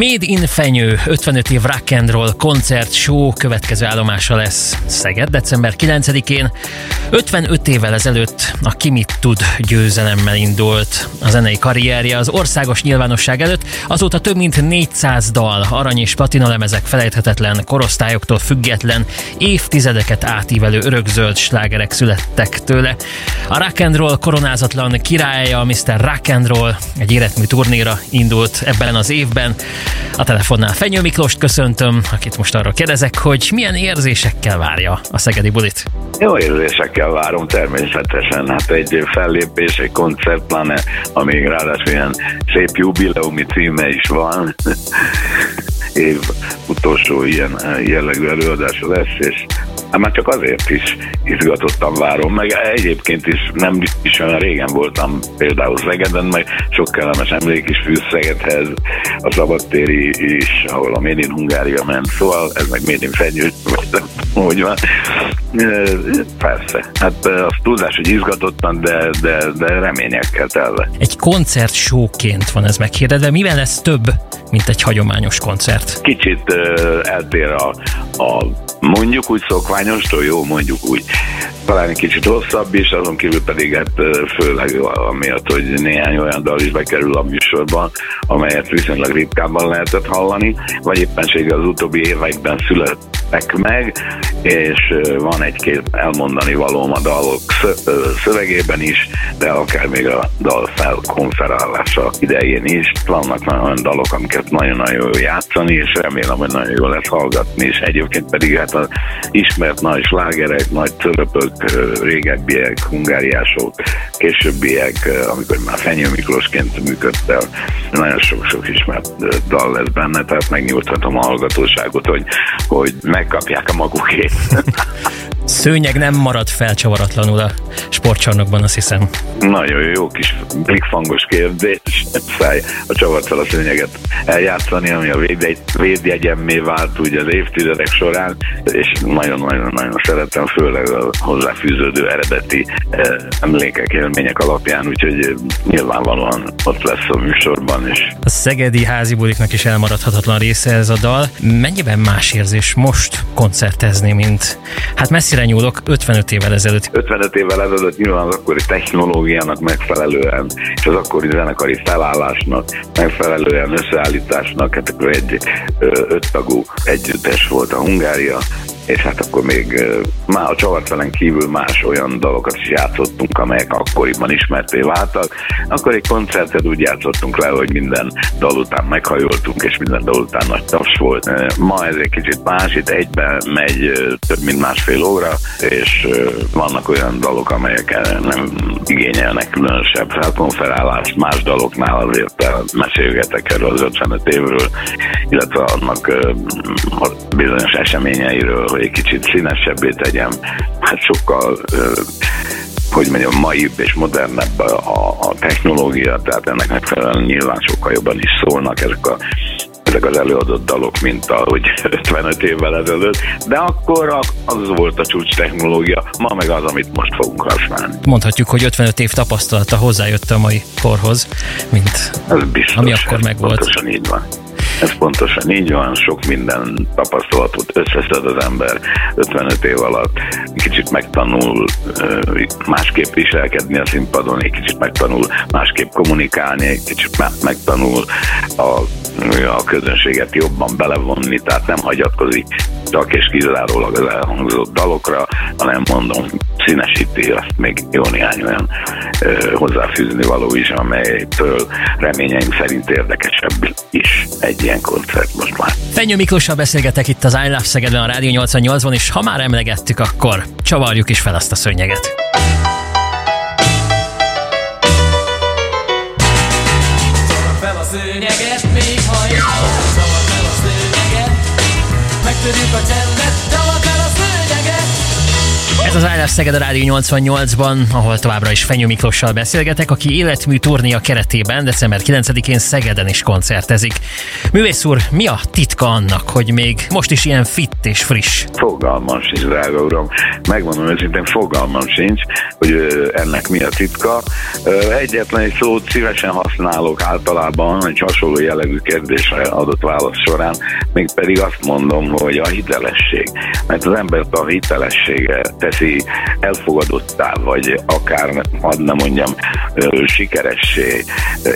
Made in Fenyő 55 év rock and roll koncert show következő állomása lesz Szeged december 9-én. 55 évvel ezelőtt a Kimit tud győzelemmel indult a zenei karrierje az országos nyilvánosság előtt. Azóta több mint 400 dal, arany és platina lemezek felejthetetlen, korosztályoktól független, évtizedeket átívelő örökzöld slágerek születtek tőle. A rock and roll koronázatlan királya, Mr. Rock and Roll egy életmű turnéra indult ebben az évben. A telefonnál Fenyő Miklóst köszöntöm, akit most arra kérdezek, hogy milyen érzésekkel várja a Szegedi Bulit. Jó érzésekkel várom természetesen. Hát egy fellépés, egy koncert, pláne, amíg ráadásul ilyen szép jubileumi címe is van. Év utolsó ilyen jellegű előadása lesz, és Hát már csak azért is izgatottan várom, meg egyébként is nem is olyan régen voltam például Szegeden, meg sok kellemes emlék is fűz Szegedhez, a szabadtéri is, ahol a Made in Hungária ment, szóval ez meg Made in Fenyő, hogy van. Persze, hát az tudás, hogy izgatottan, de, de, de reményekkel telve. Egy koncert showként van ez meghirdetve. Mivel lesz több, mint egy hagyományos koncert? Kicsit uh, eltér a, a mondjuk úgy szokványostól, jó, mondjuk úgy. Talán egy kicsit hosszabb is, azon kívül pedig hát főleg amiatt, hogy néhány olyan dal is bekerül a műsorban, amelyet viszonylag ritkábban lehetett hallani, vagy éppenséggel az utóbbi években születtek meg, és van egy-két elmondani valóm a dalok szövegében is, de akár még a dal felkonferálása idején is. Vannak olyan dalok, amiket nagyon-nagyon jó játszani, és remélem, hogy nagyon jó lesz hallgatni, és egyébként pedig hát az ismert nagy slágerek, nagy töröpök, régebbiek, hungáriások, későbbiek, amikor már Fenyő Miklósként működtem, nagyon sok-sok ismert dal lesz benne, tehát megnyújthatom a hallgatóságot, hogy, hogy megkapják a magukét. Szőnyeg nem marad felcsavaratlanul a sportcsarnokban, azt hiszem. Nagyon jó kis blikfangos kérdés. Száj a csavartal a szőnyeget eljátszani, ami a védjegyemmé vált ugye az évtizedek során, és nagyon-nagyon-nagyon szeretem, főleg a hozzáfűződő eredeti eh, emlékek, élmények alapján, úgyhogy nyilvánvalóan ott lesz a műsorban is. A szegedi házi buliknak is elmaradhatatlan része ez a dal. Mennyiben más érzés most koncertezni, mint hát messzire messzire nyúlok 55 évvel ezelőtt. 55 évvel ezelőtt nyilván az akkori technológiának megfelelően, és az akkori zenekari felállásnak megfelelően összeállításnak, hát akkor egy öttagú együttes volt a Hungária, és hát akkor még már a csavartelen kívül más olyan dalokat is játszottunk, amelyek akkoriban ismerté váltak. Akkor egy koncertet úgy játszottunk le, hogy minden dal után meghajoltunk, és minden dal után nagy taps volt. Ma ez egy kicsit más, itt egyben megy több mint másfél óra, és vannak olyan dalok, amelyek nem igényelnek különösebb felkonferálást, más daloknál azért mesélgetek erről az 55 évről, illetve annak bizonyos eseményeiről, hogy egy kicsit színesebbé tegyem, hát sokkal hogy mondjam, maibb és modernebb a, a technológia, tehát ennek megfelelően nyilván sokkal jobban is szólnak ezek a ezek az előadott dalok, mint ahogy 55 évvel ezelőtt, de akkor az volt a csúcs technológia, ma meg az, amit most fogunk használni. Mondhatjuk, hogy 55 év tapasztalata hozzájött a mai korhoz, mint Ez biztos, ami akkor megvolt. Pontosan így van. Ez pontosan így van, sok minden tapasztalatot összeszed az ember. 55 év alatt, kicsit megtanul másképp viselkedni a színpadon, egy kicsit megtanul másképp kommunikálni, egy kicsit megtanul a, a közönséget jobban belevonni, tehát nem hagyatkozik csak és kizárólag az elhangzott dalokra, hanem mondom, színesíti azt még jó néhány olyan ö, hozzáfűzni való is, amelytől reményeim szerint érdekesebb is egy ilyen koncert most már. Fenyő Miklóssal beszélgetek itt az I Love Szegedben a Rádió 88-on, és ha már emlegettük, akkor csavarjuk is fel azt a szőnyeget. fel a szőnyeget, még ha fel a szőnyeget, megtörjük a csendet, fel a szőnyeget. Ez az Állás Szeged a Rádió 88-ban, ahol továbbra is Fenyő Miklossal beszélgetek, aki életmű turnéja keretében december 9-én Szegeden is koncertezik. Művész úr, mi a titka annak, hogy még most is ilyen fit és friss? Fogalmam sincs, drága uram. Megmondom őszintén, fogalmam sincs, hogy ennek mi a titka. Egyetlen egy szót szívesen használok általában egy hasonló jellegű kérdésre adott válasz során, mégpedig azt mondom, hogy a hitelesség. Mert az embert a hitelessége teszi elfogadottá, vagy akár, hadd ne mondjam, sikeressé,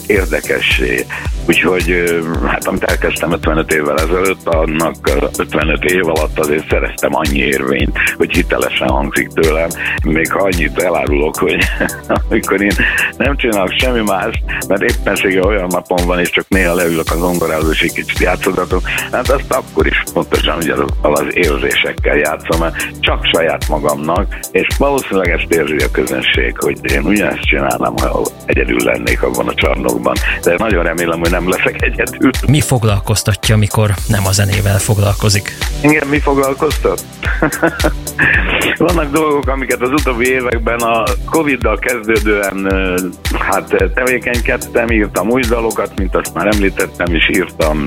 érdekessé. Úgyhogy hát amit elkezdtem 55 évvel ezelőtt, annak ö, 55 év alatt azért szereztem annyi érvényt, hogy hitelesen hangzik tőlem. Még ha annyit elárulok, hogy amikor én nem csinálok semmi más, mert éppensége olyan napon van, és csak néha leülök az zongorához, és egy kicsit játszogatok, hát azt akkor is pontosan ugye az, az érzésekkel játszom, mert csak saját magamnak, és valószínűleg ezt érzi a közönség, hogy én ugyanezt csinálnám, ha egyedül lennék abban a csarnokban. De nagyon remélem, hogy nem leszek egyedül. Mi foglalkoztatja, amikor nem a zenével foglalkozik? Igen, mi foglalkoztat? Vannak dolgok, amiket az utóbbi években a Covid-dal kezdődően hát tevékenykedtem, írtam új dalokat, mint azt már említettem, és írtam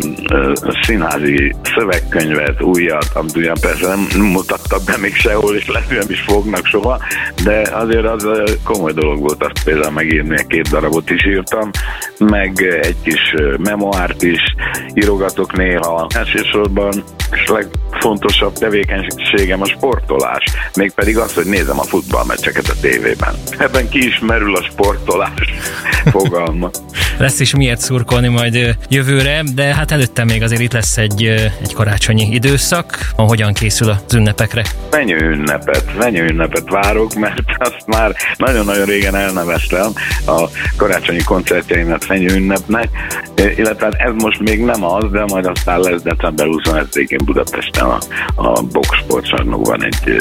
színházi szövegkönyvet, újat, amit ugyan persze nem mutattak be még sehol, és lehet, nem is fognak soha, de azért az komoly dolog volt azt például megírni, két darabot is írtam, meg egy kis memoárt is írogatok néha. Elsősorban és legfontosabb tevékenységem a sportolás, mégpedig az, hogy nézem a futballmeccseket a tévében. Ebben ki is merül a sportolás fogalma. Lesz is miért szurkolni majd jövőre, de hát előtte még azért itt lesz egy, egy karácsonyi időszak. Hogyan készül az ünnepekre? Fenyő ünnepet, fenyő ünnepet várok, mert azt már nagyon-nagyon régen elneveztem a karácsonyi koncertjeimet fenyő ünnepnek, illetve hát ez most még nem az, de majd aztán lesz december 27-én Budapesten a, a Box sportcsarnokban egy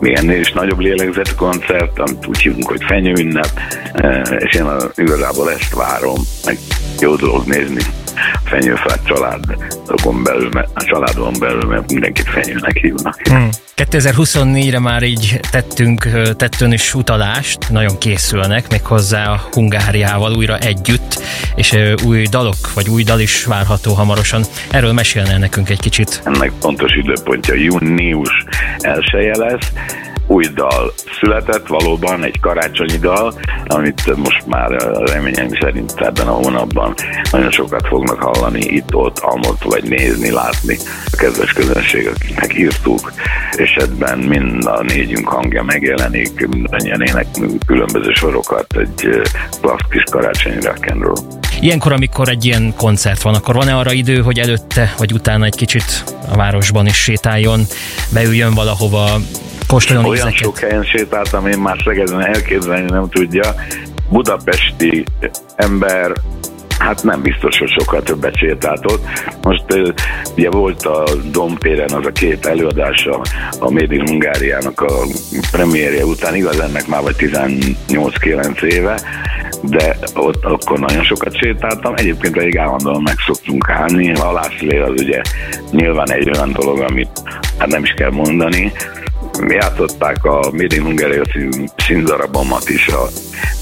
milyen is nagyobb lélegzetű koncert, amit úgy hívunk, hogy fenyő ünnep, ö, és én igazából ezt várom, meg jó dolog nézni a fenyőfát családon belül, a családon belül, mert mindenkit fenyőnek hívnak. Hmm. 2024-re már így tettünk ö, tettön is utalást, nagyon készülnek, még hozzá a Hungáriával újra együtt, és új dalok, vagy új dal is várható hamarosan. Erről mesélne nekünk egy kicsit. ennek pontos időpontja június 1 lesz. Új dal született, valóban egy karácsonyi dal, amit most már a reményeim szerint ebben a hónapban nagyon sokat fognak hallani itt-ott, amott, vagy nézni, látni a kedves közönség, akiknek írtuk, és ebben mind a négyünk hangja megjelenik, mindannyian éneklünk különböző sorokat, egy klassz kis karácsonyi rock. Ilyenkor, amikor egy ilyen koncert van, akkor van-e arra idő, hogy előtte vagy utána egy kicsit a városban is sétáljon, beüljön valahova, kóstoljon Olyan ízeket? sok helyen sétáltam, én már Szegeden elképzelni nem tudja. Budapesti ember Hát nem biztos, hogy sokkal többet sétáltott. Most ö, ugye volt a Domtéren az a két előadása a Made in Hungáriának a premierje után, igaz ennek már vagy 18-9 éve, de ott akkor nagyon sokat sétáltam, egyébként pedig állandóan meg szoktunk állni. A Lászlé az ugye nyilván egy olyan dolog, amit hát nem is kell mondani, játszották a Made in című színdarabomat is a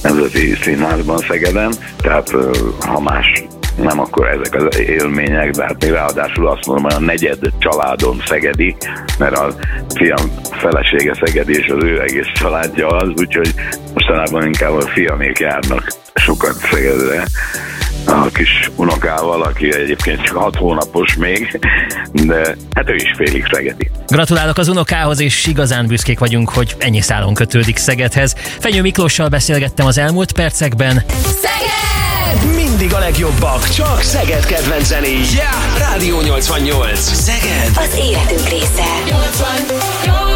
Nemzeti Színházban Szegeden, tehát ha más nem, akkor ezek az élmények, de hát még ráadásul azt mondom, hogy a negyed családom szegedi, mert a fiam felesége szegedi, és az ő egész családja az, úgyhogy mostanában inkább a fiamék járnak sokat Szegedre a kis unokával, aki egyébként csak 6 hónapos még, de hát ő is félig szegedi. Gratulálok az unokához, és igazán büszkék vagyunk, hogy ennyi szálon kötődik Szegedhez. Fenyő Miklóssal beszélgettem az elmúlt percekben. Szeged! Mindig a legjobbak, csak Szeged kedvenc zenéi. Yeah! Rádió 88. Szeged! Az életünk része. 88